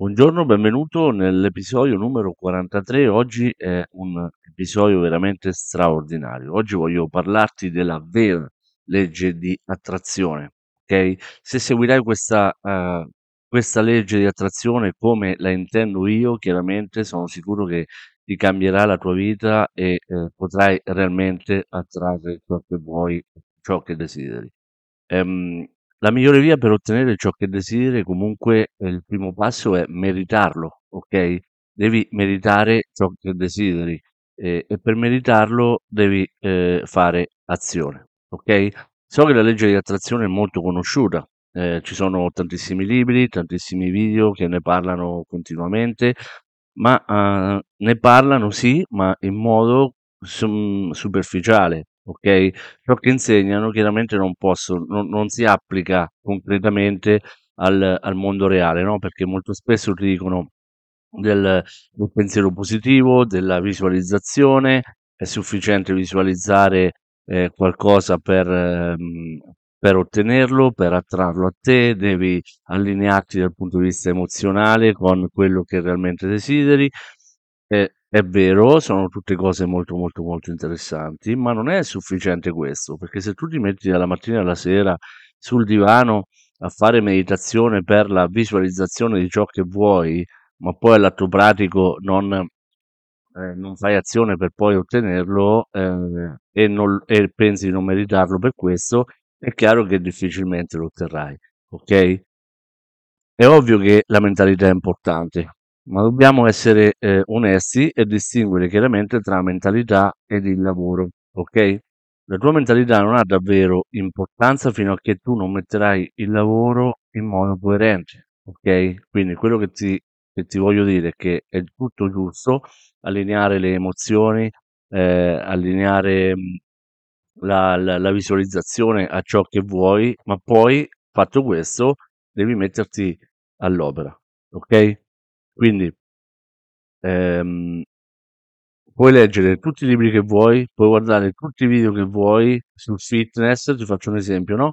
Buongiorno, benvenuto nell'episodio numero 43. Oggi è un episodio veramente straordinario. Oggi voglio parlarti della vera legge di attrazione, ok? Se seguirai questa, uh, questa legge di attrazione come la intendo io, chiaramente sono sicuro che ti cambierà la tua vita e eh, potrai realmente attrarre ciò che vuoi, ciò che desideri. Um, la migliore via per ottenere ciò che desideri comunque eh, il primo passo è meritarlo, ok? Devi meritare ciò che desideri eh, e per meritarlo devi eh, fare azione, ok? So che la legge di attrazione è molto conosciuta, eh, ci sono tantissimi libri, tantissimi video che ne parlano continuamente, ma uh, ne parlano sì, ma in modo superficiale, ok? Ciò che insegnano chiaramente non possono, non, non si applica concretamente al, al mondo reale, no? Perché molto spesso ti dicono del, del pensiero positivo, della visualizzazione, è sufficiente visualizzare eh, qualcosa per, ehm, per ottenerlo, per attrarlo a te, devi allinearti dal punto di vista emozionale con quello che realmente desideri. Eh, è vero, sono tutte cose molto molto molto interessanti, ma non è sufficiente questo, perché se tu ti metti dalla mattina alla sera sul divano a fare meditazione per la visualizzazione di ciò che vuoi, ma poi all'atto pratico non, eh, non fai azione per poi ottenerlo eh, e, non, e pensi di non meritarlo per questo, è chiaro che difficilmente lo otterrai, ok? È ovvio che la mentalità è importante, ma dobbiamo essere eh, onesti e distinguere chiaramente tra mentalità ed il lavoro, ok? La tua mentalità non ha davvero importanza fino a che tu non metterai il lavoro in modo coerente, ok? Quindi quello che ti, che ti voglio dire è che è tutto giusto allineare le emozioni, eh, allineare la, la, la visualizzazione a ciò che vuoi, ma poi fatto questo devi metterti all'opera, ok? Quindi ehm, puoi leggere tutti i libri che vuoi, puoi guardare tutti i video che vuoi sul fitness, ti faccio un esempio, no?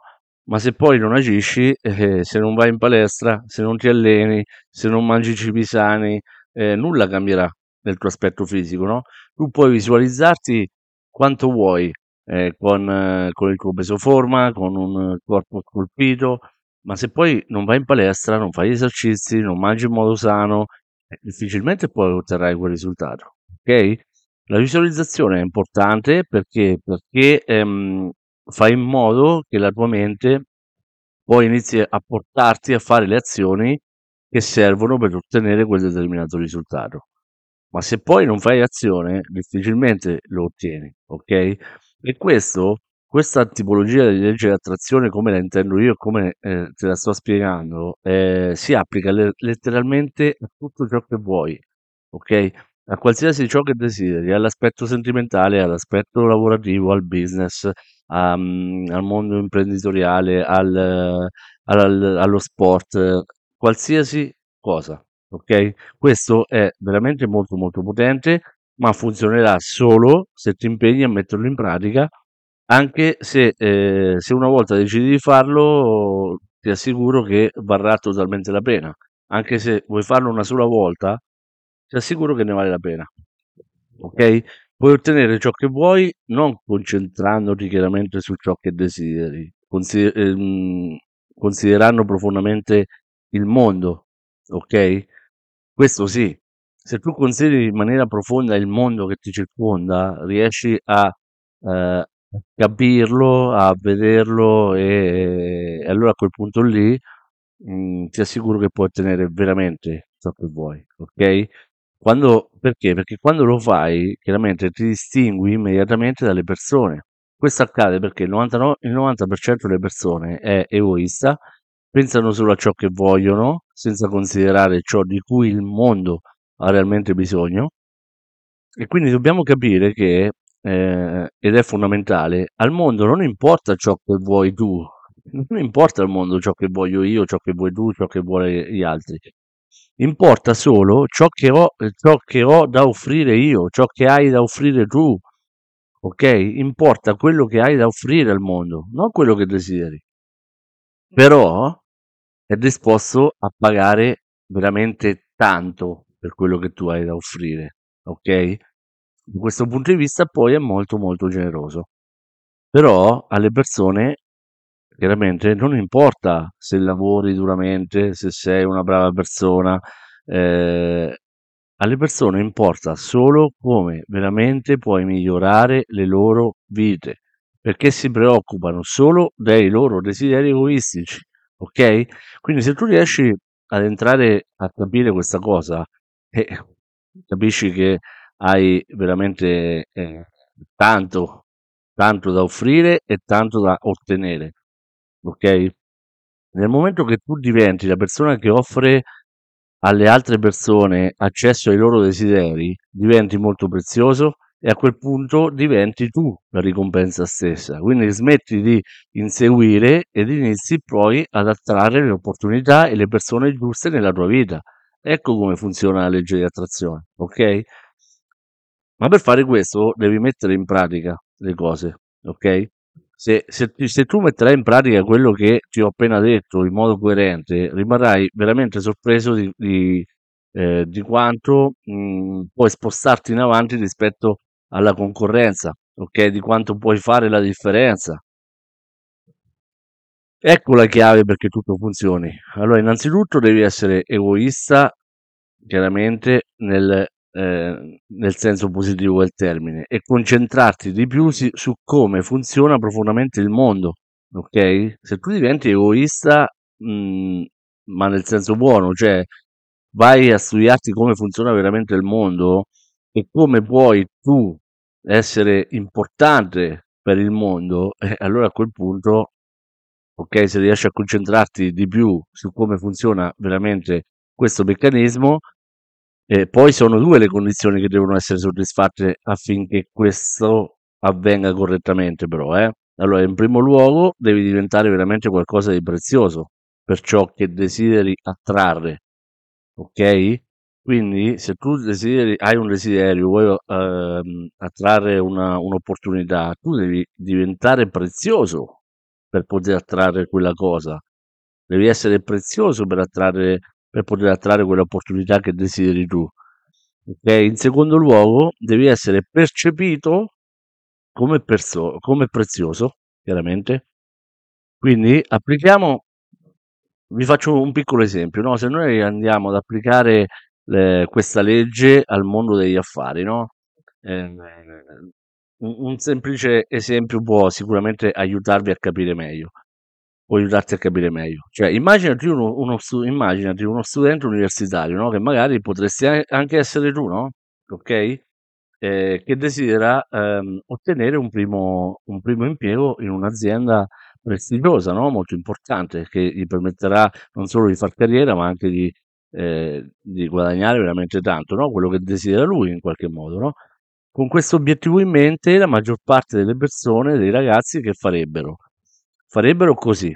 Ma se poi non agisci, eh, se non vai in palestra, se non ti alleni, se non mangi cibi sani, eh, nulla cambierà nel tuo aspetto fisico, no? Tu puoi visualizzarti quanto vuoi, eh, con, eh, con il tuo peso forma, con un corpo scolpito, ma se poi non vai in palestra, non fai esercizi, non mangi in modo sano, eh, difficilmente poi otterrai quel risultato. Ok? La visualizzazione è importante perché, perché ehm, fa in modo che la tua mente poi inizi a portarti a fare le azioni che servono per ottenere quel determinato risultato. Ma se poi non fai azione, difficilmente lo ottieni, ok? E questo questa tipologia di legge di attrazione, come la intendo io e come eh, te la sto spiegando, eh, si applica le- letteralmente a tutto ciò che vuoi, ok? A qualsiasi ciò che desideri, all'aspetto sentimentale, all'aspetto lavorativo, al business, a, mm, al mondo imprenditoriale, al, al- allo sport, qualsiasi cosa, ok? Questo è veramente molto molto potente, ma funzionerà solo se ti impegni a metterlo in pratica anche se, ehm, se una volta decidi di farlo, ti assicuro che varrà totalmente la pena. Anche se vuoi farlo una sola volta, ti assicuro che ne vale la pena. Ok? Puoi ottenere ciò che vuoi non concentrandoti chiaramente su ciò che desideri, consider- ehm, considerando profondamente il mondo, ok? Questo sì, se tu consideri in maniera profonda il mondo che ti circonda, riesci a eh, capirlo, a vederlo e, e allora a quel punto lì mh, mm, ti assicuro che puoi ottenere veramente ciò che vuoi, ok? Quando, perché? Perché quando lo fai, chiaramente ti distingui immediatamente dalle persone. Questo accade perché il 99, il 90% delle persone è egoista, pensano solo a ciò che vogliono, senza considerare ciò di cui il mondo ha realmente bisogno. E quindi dobbiamo capire che eh, ed è fondamentale, al mondo non importa ciò che vuoi tu, non importa al mondo ciò che voglio io, ciò che vuoi tu, ciò che vuole gli altri. Importa solo ciò che ho, ciò che ho da offrire io, ciò che hai da offrire tu. Ok? Importa quello che hai da offrire al mondo, non quello che desideri. Però è disposto a pagare veramente tanto per quello che tu hai da offrire, ok? Da questo punto di vista poi è molto molto generoso. Però alle persone chiaramente non importa se lavori duramente, se sei una brava persona, eh, alle persone importa solo come veramente puoi migliorare le loro vite, perché si preoccupano solo dei loro desideri egoistici, ok? Quindi se tu riesci ad entrare a capire questa cosa, eh, capisci che hai veramente eh, tanto, tanto da offrire e tanto da ottenere, ok? Nel momento che tu diventi la persona che offre alle altre persone accesso ai loro desideri, diventi molto prezioso e a quel punto diventi tu la ricompensa stessa. Quindi smetti di inseguire ed inizi poi ad attrarre le opportunità e le persone giuste nella tua vita. Ecco come funziona la legge di attrazione, ok? Ma per fare questo devi mettere in pratica le cose, ok? Se, se, se, tu metterai in pratica quello che ti ho appena detto in modo coerente, rimarrai veramente sorpreso di, di, eh, di quanto mh, puoi spostarti in avanti rispetto alla concorrenza, ok? Di quanto puoi fare la differenza. Ecco la chiave perché tutto funzioni. Allora, innanzitutto devi essere egoista, chiaramente, nel eh, nel senso positivo del termine, e concentrarti di più si, su come funziona profondamente il mondo. Ok? Se tu diventi egoista, mh, mm, ma nel senso buono, cioè vai a studiarti come funziona veramente il mondo e come puoi tu essere importante per il mondo, eh, allora a quel punto, ok, se riesci a concentrarti di più su come funziona veramente questo meccanismo, e poi sono due le condizioni che devono essere soddisfatte affinché questo avvenga correttamente, però, eh. Allora, in primo luogo, devi diventare veramente qualcosa di prezioso per ciò che desideri attrarre, ok? Quindi, se tu desideri, hai un desiderio, vuoi ehm, attrarre una, un'opportunità, tu devi diventare prezioso per poter attrarre quella cosa. Devi essere prezioso per attrarre per poter attrarre quell'opportunità che desideri tu. Okay? In secondo luogo, devi essere percepito come, perso- come prezioso, chiaramente. Quindi applichiamo, vi faccio un piccolo esempio, no? se noi andiamo ad applicare le, questa legge al mondo degli affari, no? eh, un, un semplice esempio può sicuramente aiutarvi a capire meglio può aiutarti a capire meglio. Cioè, immaginati uno, uno, immaginati uno studente universitario, no? Che magari potresti anche essere tu, no? Ok? Eh, che desidera ehm, ottenere un primo, un primo impiego in un'azienda prestigiosa, no? Molto importante, che gli permetterà non solo di far carriera, ma anche di, eh, di guadagnare veramente tanto, no? Quello che desidera lui in qualche modo, no? Con questo obiettivo in mente, la maggior parte delle persone, dei ragazzi, che farebbero? Farebbero così: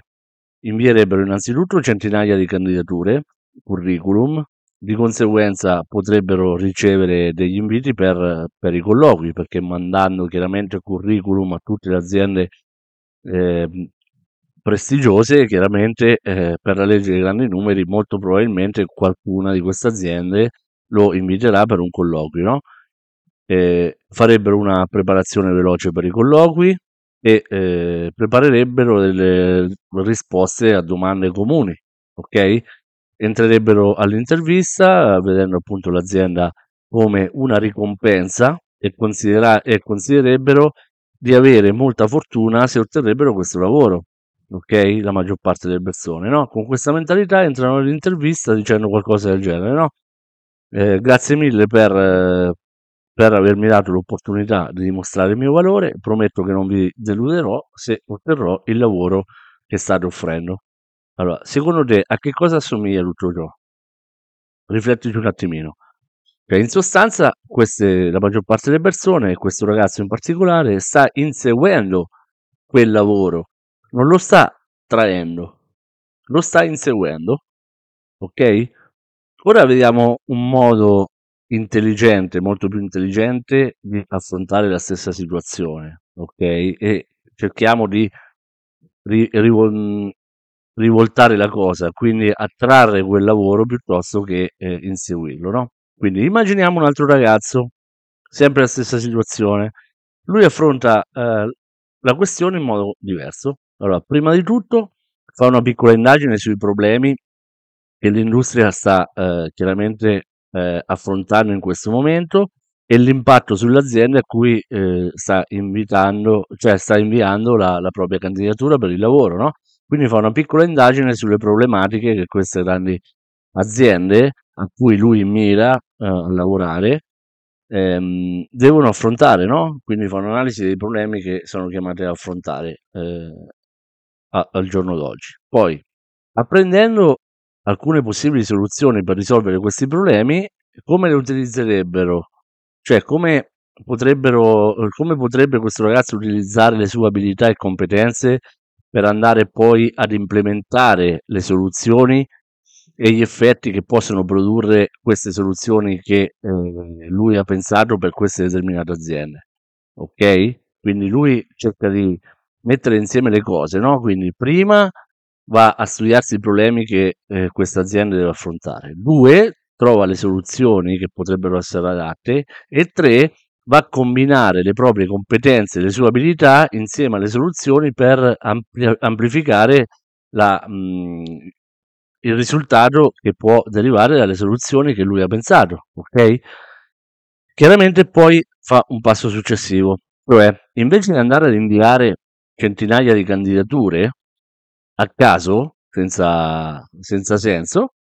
invierebbero innanzitutto centinaia di candidature, curriculum, di conseguenza potrebbero ricevere degli inviti per, per i colloqui, perché mandando chiaramente curriculum a tutte le aziende eh, prestigiose, chiaramente eh, per la legge dei grandi numeri, molto probabilmente qualcuna di queste aziende lo inviterà per un colloquio, no? eh, farebbero una preparazione veloce per i colloqui, e eh, preparerebbero delle risposte a domande comuni, ok? Entrerebbero all'intervista vedendo appunto l'azienda come una ricompensa e, considera- e considererebbero di avere molta fortuna se otterrebbero questo lavoro, ok? La maggior parte delle persone, no? Con questa mentalità entrano all'intervista dicendo qualcosa del genere, no? Eh, grazie mille per, per avermi dato l'opportunità di dimostrare il mio valore. Prometto che non vi deluderò se otterrò il lavoro che state offrendo. Allora, secondo te a che cosa assomiglia tutto ciò? Riflettici un attimino. Cioè, in sostanza, queste, la maggior parte delle persone, e questo ragazzo in particolare, sta inseguendo quel lavoro, non lo sta traendo, lo sta inseguendo. Ok? Ora vediamo un modo intelligente, molto più intelligente di affrontare la stessa situazione, ok? E cerchiamo di ri- ri- rivoltare la cosa, quindi attrarre quel lavoro piuttosto che eh, inseguirlo, no? Quindi immaginiamo un altro ragazzo, sempre la stessa situazione. Lui affronta eh, la questione in modo diverso. Allora, prima di tutto fa una piccola indagine sui problemi che l'industria sta eh, chiaramente eh, affrontando in questo momento e l'impatto sulle aziende a cui eh, sta invitando, cioè sta inviando la, la propria candidatura per il lavoro, no? Quindi fa una piccola indagine sulle problematiche che queste grandi aziende a cui lui mira eh, a lavorare ehm, devono affrontare, no? Quindi fa un'analisi dei problemi che sono chiamate a affrontare eh, a, al giorno d'oggi. Poi, apprendendo alcune possibili soluzioni per risolvere questi problemi, come le utilizzerebbero? Cioè, come come potrebbe questo ragazzo utilizzare le sue abilità e competenze per andare poi ad implementare le soluzioni e gli effetti che possono produrre queste soluzioni che eh, lui ha pensato per queste determinate aziende. Ok? Quindi lui cerca di mettere insieme le cose, no? Quindi prima va a studiarsi i problemi che eh, questa azienda deve affrontare. Due, trova le soluzioni che potrebbero essere adatte. E tre, va a combinare le proprie competenze e le sue abilità insieme alle soluzioni per ampli- amplificare la, mh, il risultato che può derivare dalle soluzioni che lui ha pensato. Ok? Chiaramente poi fa un passo successivo, cioè invece di andare ad inviare centinaia di candidature a caso, senza, senza senso,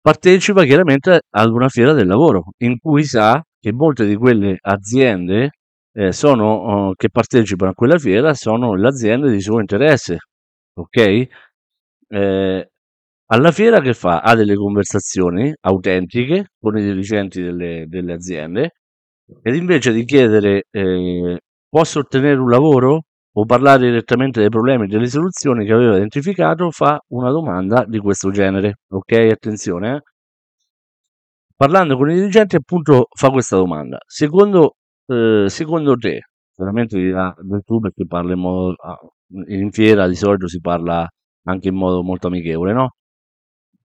partecipa chiaramente ad una fiera del lavoro in cui sa che molte di quelle aziende eh, sono, uh, che partecipano a quella fiera sono le aziende di suo interesse. Ok? Eh, alla fiera che fa? Ha delle conversazioni autentiche con i dirigenti delle, delle aziende ed invece di chiedere eh, posso ottenere un lavoro? O parlare direttamente dei problemi e delle soluzioni che aveva identificato, fa una domanda di questo genere. Ok, attenzione. Eh? Parlando con i dirigenti, appunto, fa questa domanda. Secondo, eh, secondo te, veramente dirà del tu perché parla in modo. Ah, in fiera di solito si parla anche in modo molto amichevole, no?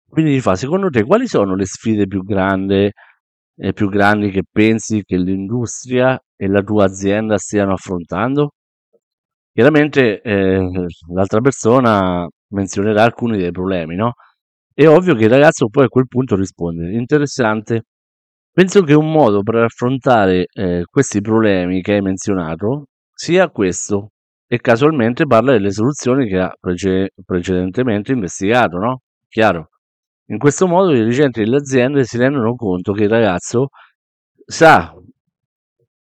Quindi gli fa, secondo te, quali sono le sfide più grandi, eh, più grandi che pensi che l'industria e la tua azienda stiano affrontando? Chiaramente eh, l'altra persona menzionerà alcuni dei problemi, no? È ovvio che il ragazzo poi a quel punto risponde: Interessante. Penso che un modo per affrontare eh, questi problemi che hai menzionato sia questo, e casualmente parla delle soluzioni che ha prece- precedentemente investigato, no? Chiaro. In questo modo i dirigenti delle aziende si rendono conto che il ragazzo sa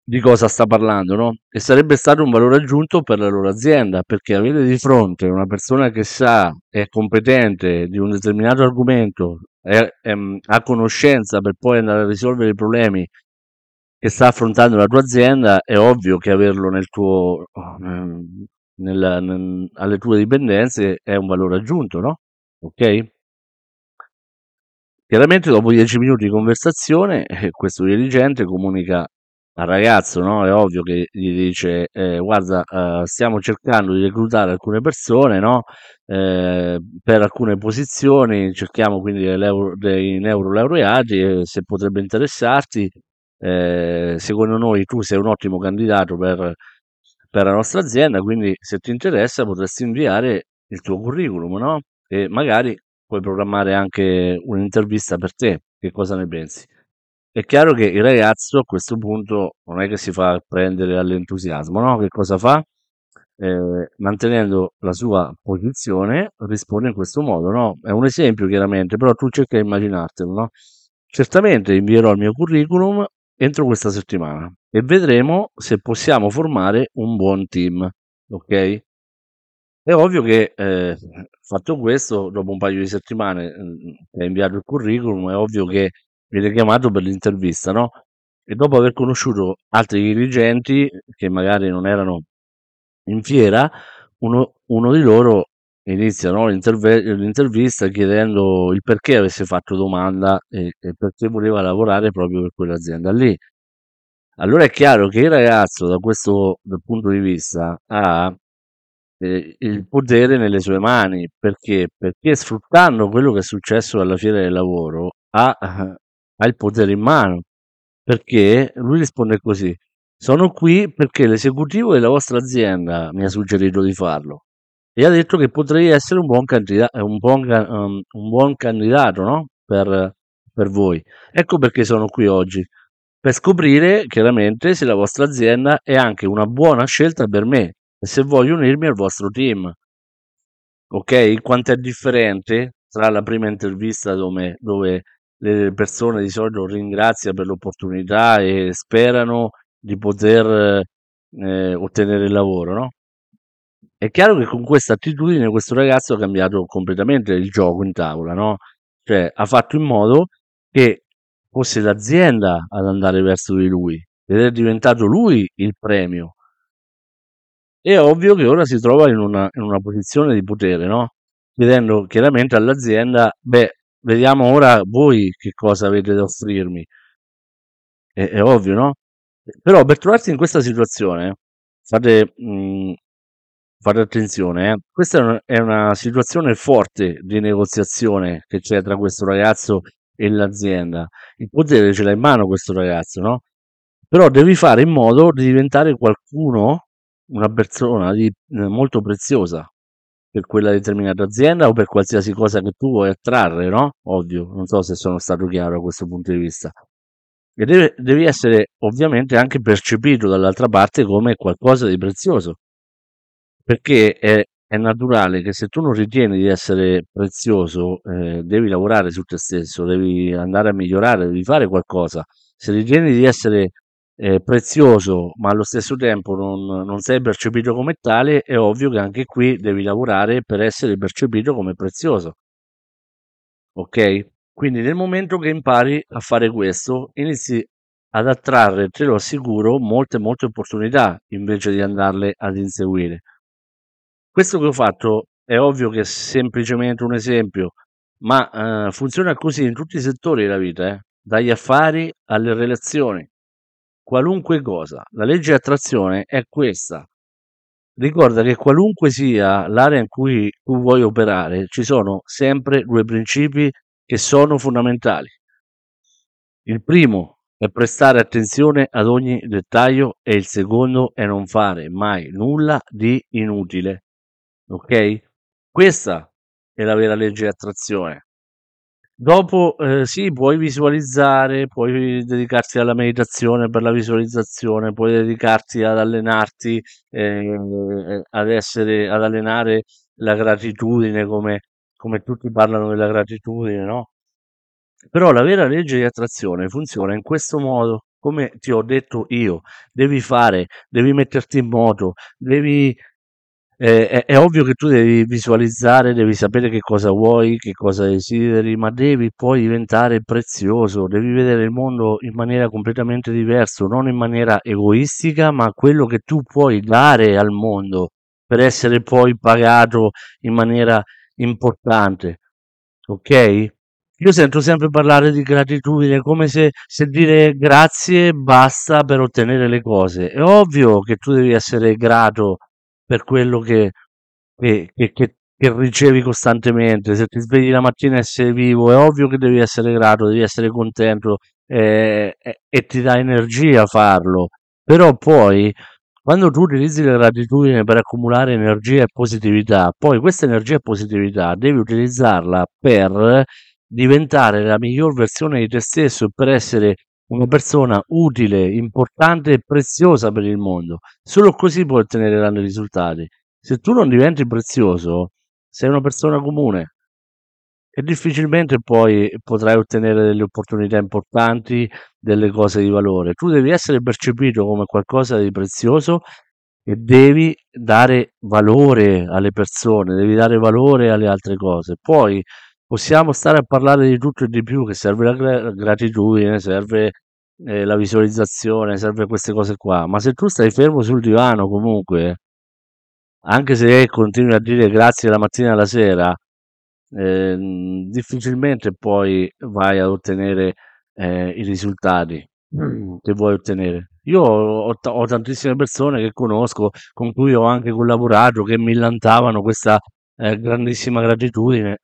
di cosa sta parlando, no? E sarebbe stato un valore aggiunto per la loro azienda, perché avere di fronte una persona che sa, è competente di un determinato argomento, è, è, ha conoscenza per poi andare a risolvere i problemi che sta affrontando la tua azienda, è ovvio che averlo nel tuo, nel, nel, alle tue dipendenze è un valore aggiunto, no? Ok? Chiaramente dopo dieci minuti di conversazione, eh, questo dirigente comunica al ragazzo, no? È ovvio che gli dice, eh, guarda, eh, stiamo cercando di reclutare alcune persone, no? Eh, per alcune posizioni, cerchiamo quindi dei neurolaureati, se potrebbe interessarti, eh, secondo noi tu sei un ottimo candidato per, per la nostra azienda, quindi se ti interessa potresti inviare il tuo curriculum, no? E magari puoi programmare anche un'intervista per te, che cosa ne pensi? È chiaro che il ragazzo a questo punto non è che si fa prendere all'entusiasmo, no? Che cosa fa? Eh, mantenendo la sua posizione, risponde in questo modo, no? È un esempio chiaramente, però tu cerca di immaginartelo, no? Certamente invierò il mio curriculum entro questa settimana e vedremo se possiamo formare un buon team, ok? È ovvio che eh, fatto questo, dopo un paio di settimane eh, hai inviato il curriculum, è ovvio che viene chiamato per l'intervista, no? E dopo aver conosciuto altri dirigenti che magari non erano in fiera, uno, uno di loro inizia no, l'intervista chiedendo il perché avesse fatto domanda e, e perché voleva lavorare proprio per quell'azienda lì. Allora è chiaro che il ragazzo da questo punto di vista ha eh, il potere nelle sue mani. Perché? Perché sfruttando quello che è successo alla fiera del lavoro ha, ha il potere in mano. Perché lui risponde così: Sono qui perché l'esecutivo della vostra azienda mi ha suggerito di farlo e ha detto che potrei essere un buon, candida- un buon, um, un buon candidato no? per, per voi. Ecco perché sono qui oggi, per scoprire chiaramente se la vostra azienda è anche una buona scelta per me e se voglio unirmi al vostro team. Ok? Quanto è differente tra la prima intervista dove, dove le persone di solito ringraziano per l'opportunità e sperano di poter eh, ottenere il lavoro, no? È chiaro che con questa attitudine questo ragazzo ha cambiato completamente il gioco in tavola, no? Cioè ha fatto in modo che fosse l'azienda ad andare verso di lui ed è diventato lui il premio. È ovvio che ora si trova in una, in una posizione di potere, no? Chiedendo chiaramente all'azienda, beh, vediamo ora voi che cosa avete da offrirmi. È, è ovvio, no? Però per trovarsi in questa situazione, fate, mh, fate attenzione, eh. questa è una, è una situazione forte di negoziazione che c'è tra questo ragazzo e l'azienda. Il potere ce l'ha in mano questo ragazzo, no? Però devi fare in modo di diventare qualcuno, una persona di, eh, molto preziosa per quella determinata azienda o per qualsiasi cosa che tu vuoi attrarre, no? Ovvio, non so se sono stato chiaro da questo punto di vista. E deve, devi essere ovviamente anche percepito dall'altra parte come qualcosa di prezioso perché è, è naturale che se tu non ritieni di essere prezioso, eh, devi lavorare su te stesso, devi andare a migliorare, devi fare qualcosa. Se ritieni di essere eh, prezioso, ma allo stesso tempo non, non sei percepito come tale, è ovvio che anche qui devi lavorare per essere percepito come prezioso. Ok? Quindi nel momento che impari a fare questo, inizi ad attrarre, te lo assicuro, molte molte opportunità invece di andarle ad inseguire. Questo che ho fatto è ovvio che è semplicemente un esempio, ma eh, funziona così in tutti i settori della vita, eh? dagli affari alle relazioni, qualunque cosa. La legge di attrazione è questa. Ricorda che qualunque sia l'area in cui tu vuoi operare, ci sono sempre due principi che sono fondamentali. Il primo è prestare attenzione ad ogni dettaglio e il secondo è non fare mai nulla di inutile. Ok? Questa è la vera legge di attrazione. Dopo, eh, sì, puoi visualizzare, puoi dedicarti alla meditazione per la visualizzazione, puoi dedicarti ad allenarti, eh, ad essere, ad allenare la gratitudine come, come tutti parlano della gratitudine, no? Però la vera legge di attrazione funziona in questo modo, come ti ho detto io, devi fare, devi metterti in moto, devi eh, è, è ovvio che tu devi visualizzare, devi sapere che cosa vuoi, che cosa desideri, ma devi poi diventare prezioso, devi vedere il mondo in maniera completamente diversa, non in maniera egoistica, ma quello che tu puoi dare al mondo per essere poi pagato in maniera importante. Ok? Io sento sempre parlare di gratitudine come se, se dire grazie basta per ottenere le cose. È ovvio che tu devi essere grato per quello che, che, che, che, che ricevi costantemente. Se ti svegli la mattina e sei vivo, è ovvio che devi essere grato, devi essere contento eh, e, e ti dà energia farlo. Però poi, quando tu utilizzi la gratitudine per accumulare energia e positività, poi questa energia e positività devi utilizzarla per diventare la miglior versione di te stesso e per essere una persona utile, importante e preziosa per il mondo. Solo così puoi ottenere grandi risultati. Se tu non diventi prezioso, sei una persona comune e difficilmente poi potrai ottenere delle opportunità importanti, delle cose di valore. Tu devi essere percepito come qualcosa di prezioso e devi dare valore alle persone, devi dare valore alle altre cose. Poi possiamo stare a parlare di tutto e di più, che serve la gratitudine, serve eh, la visualizzazione, serve queste cose qua, ma se tu stai fermo sul divano comunque, anche se continui a dire grazie la mattina e la sera, eh, difficilmente poi vai a ottenere eh, i risultati che vuoi ottenere. Io ho, t- ho tantissime persone che conosco, con cui ho anche collaborato, che millantavano questa eh, grandissima gratitudine.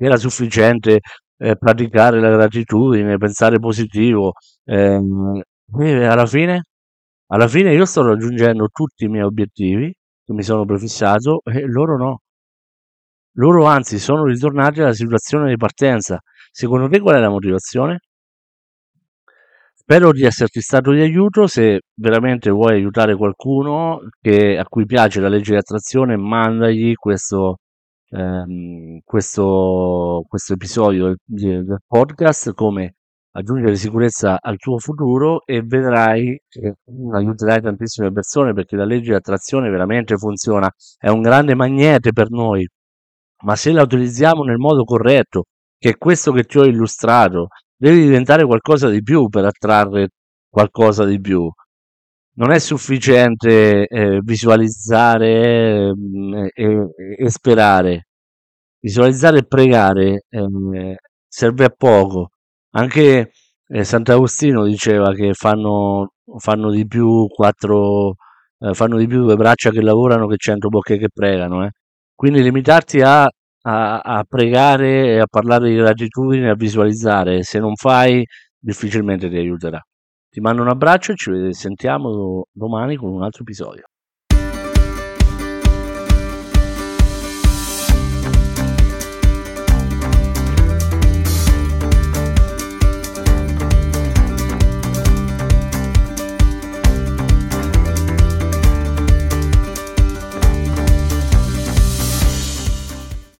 Era sufficiente eh, praticare la gratitudine, pensare positivo. ehm, e alla fine, alla fine io sto raggiungendo tutti i miei obiettivi che mi sono prefissato e loro no. Loro anzi sono ritornati alla situazione di partenza. Secondo te qual è la motivazione? Spero di esserti stato di aiuto. Se veramente vuoi aiutare qualcuno che- a cui piace la legge di attrazione, mandagli questo, ehm, questo, questo episodio del, del podcast come aggiungere sicurezza al tuo futuro e vedrai che aiuterai tantissime persone perché la legge di attrazione veramente funziona. È un grande magnete per noi, ma se la utilizziamo nel modo corretto, che è questo che ti ho illustrato, devi diventare qualcosa di più per attrarre qualcosa di più. Non è sufficiente eh, visualizzare mm, e, e sperare. Visualizzare e pregare eh, serve a poco. Anche eh, Sant'Agostino diceva che fanno, fanno di più quattro, eh, fanno di più due braccia che lavorano che cento bocche che pregano. eh. Quindi limitarti a, a- a pregare e a parlare di gratitudine, a visualizzare, se non fai, difficilmente ti aiuterà. Ti mando un abbraccio e ci sentiamo domani con un altro episodio.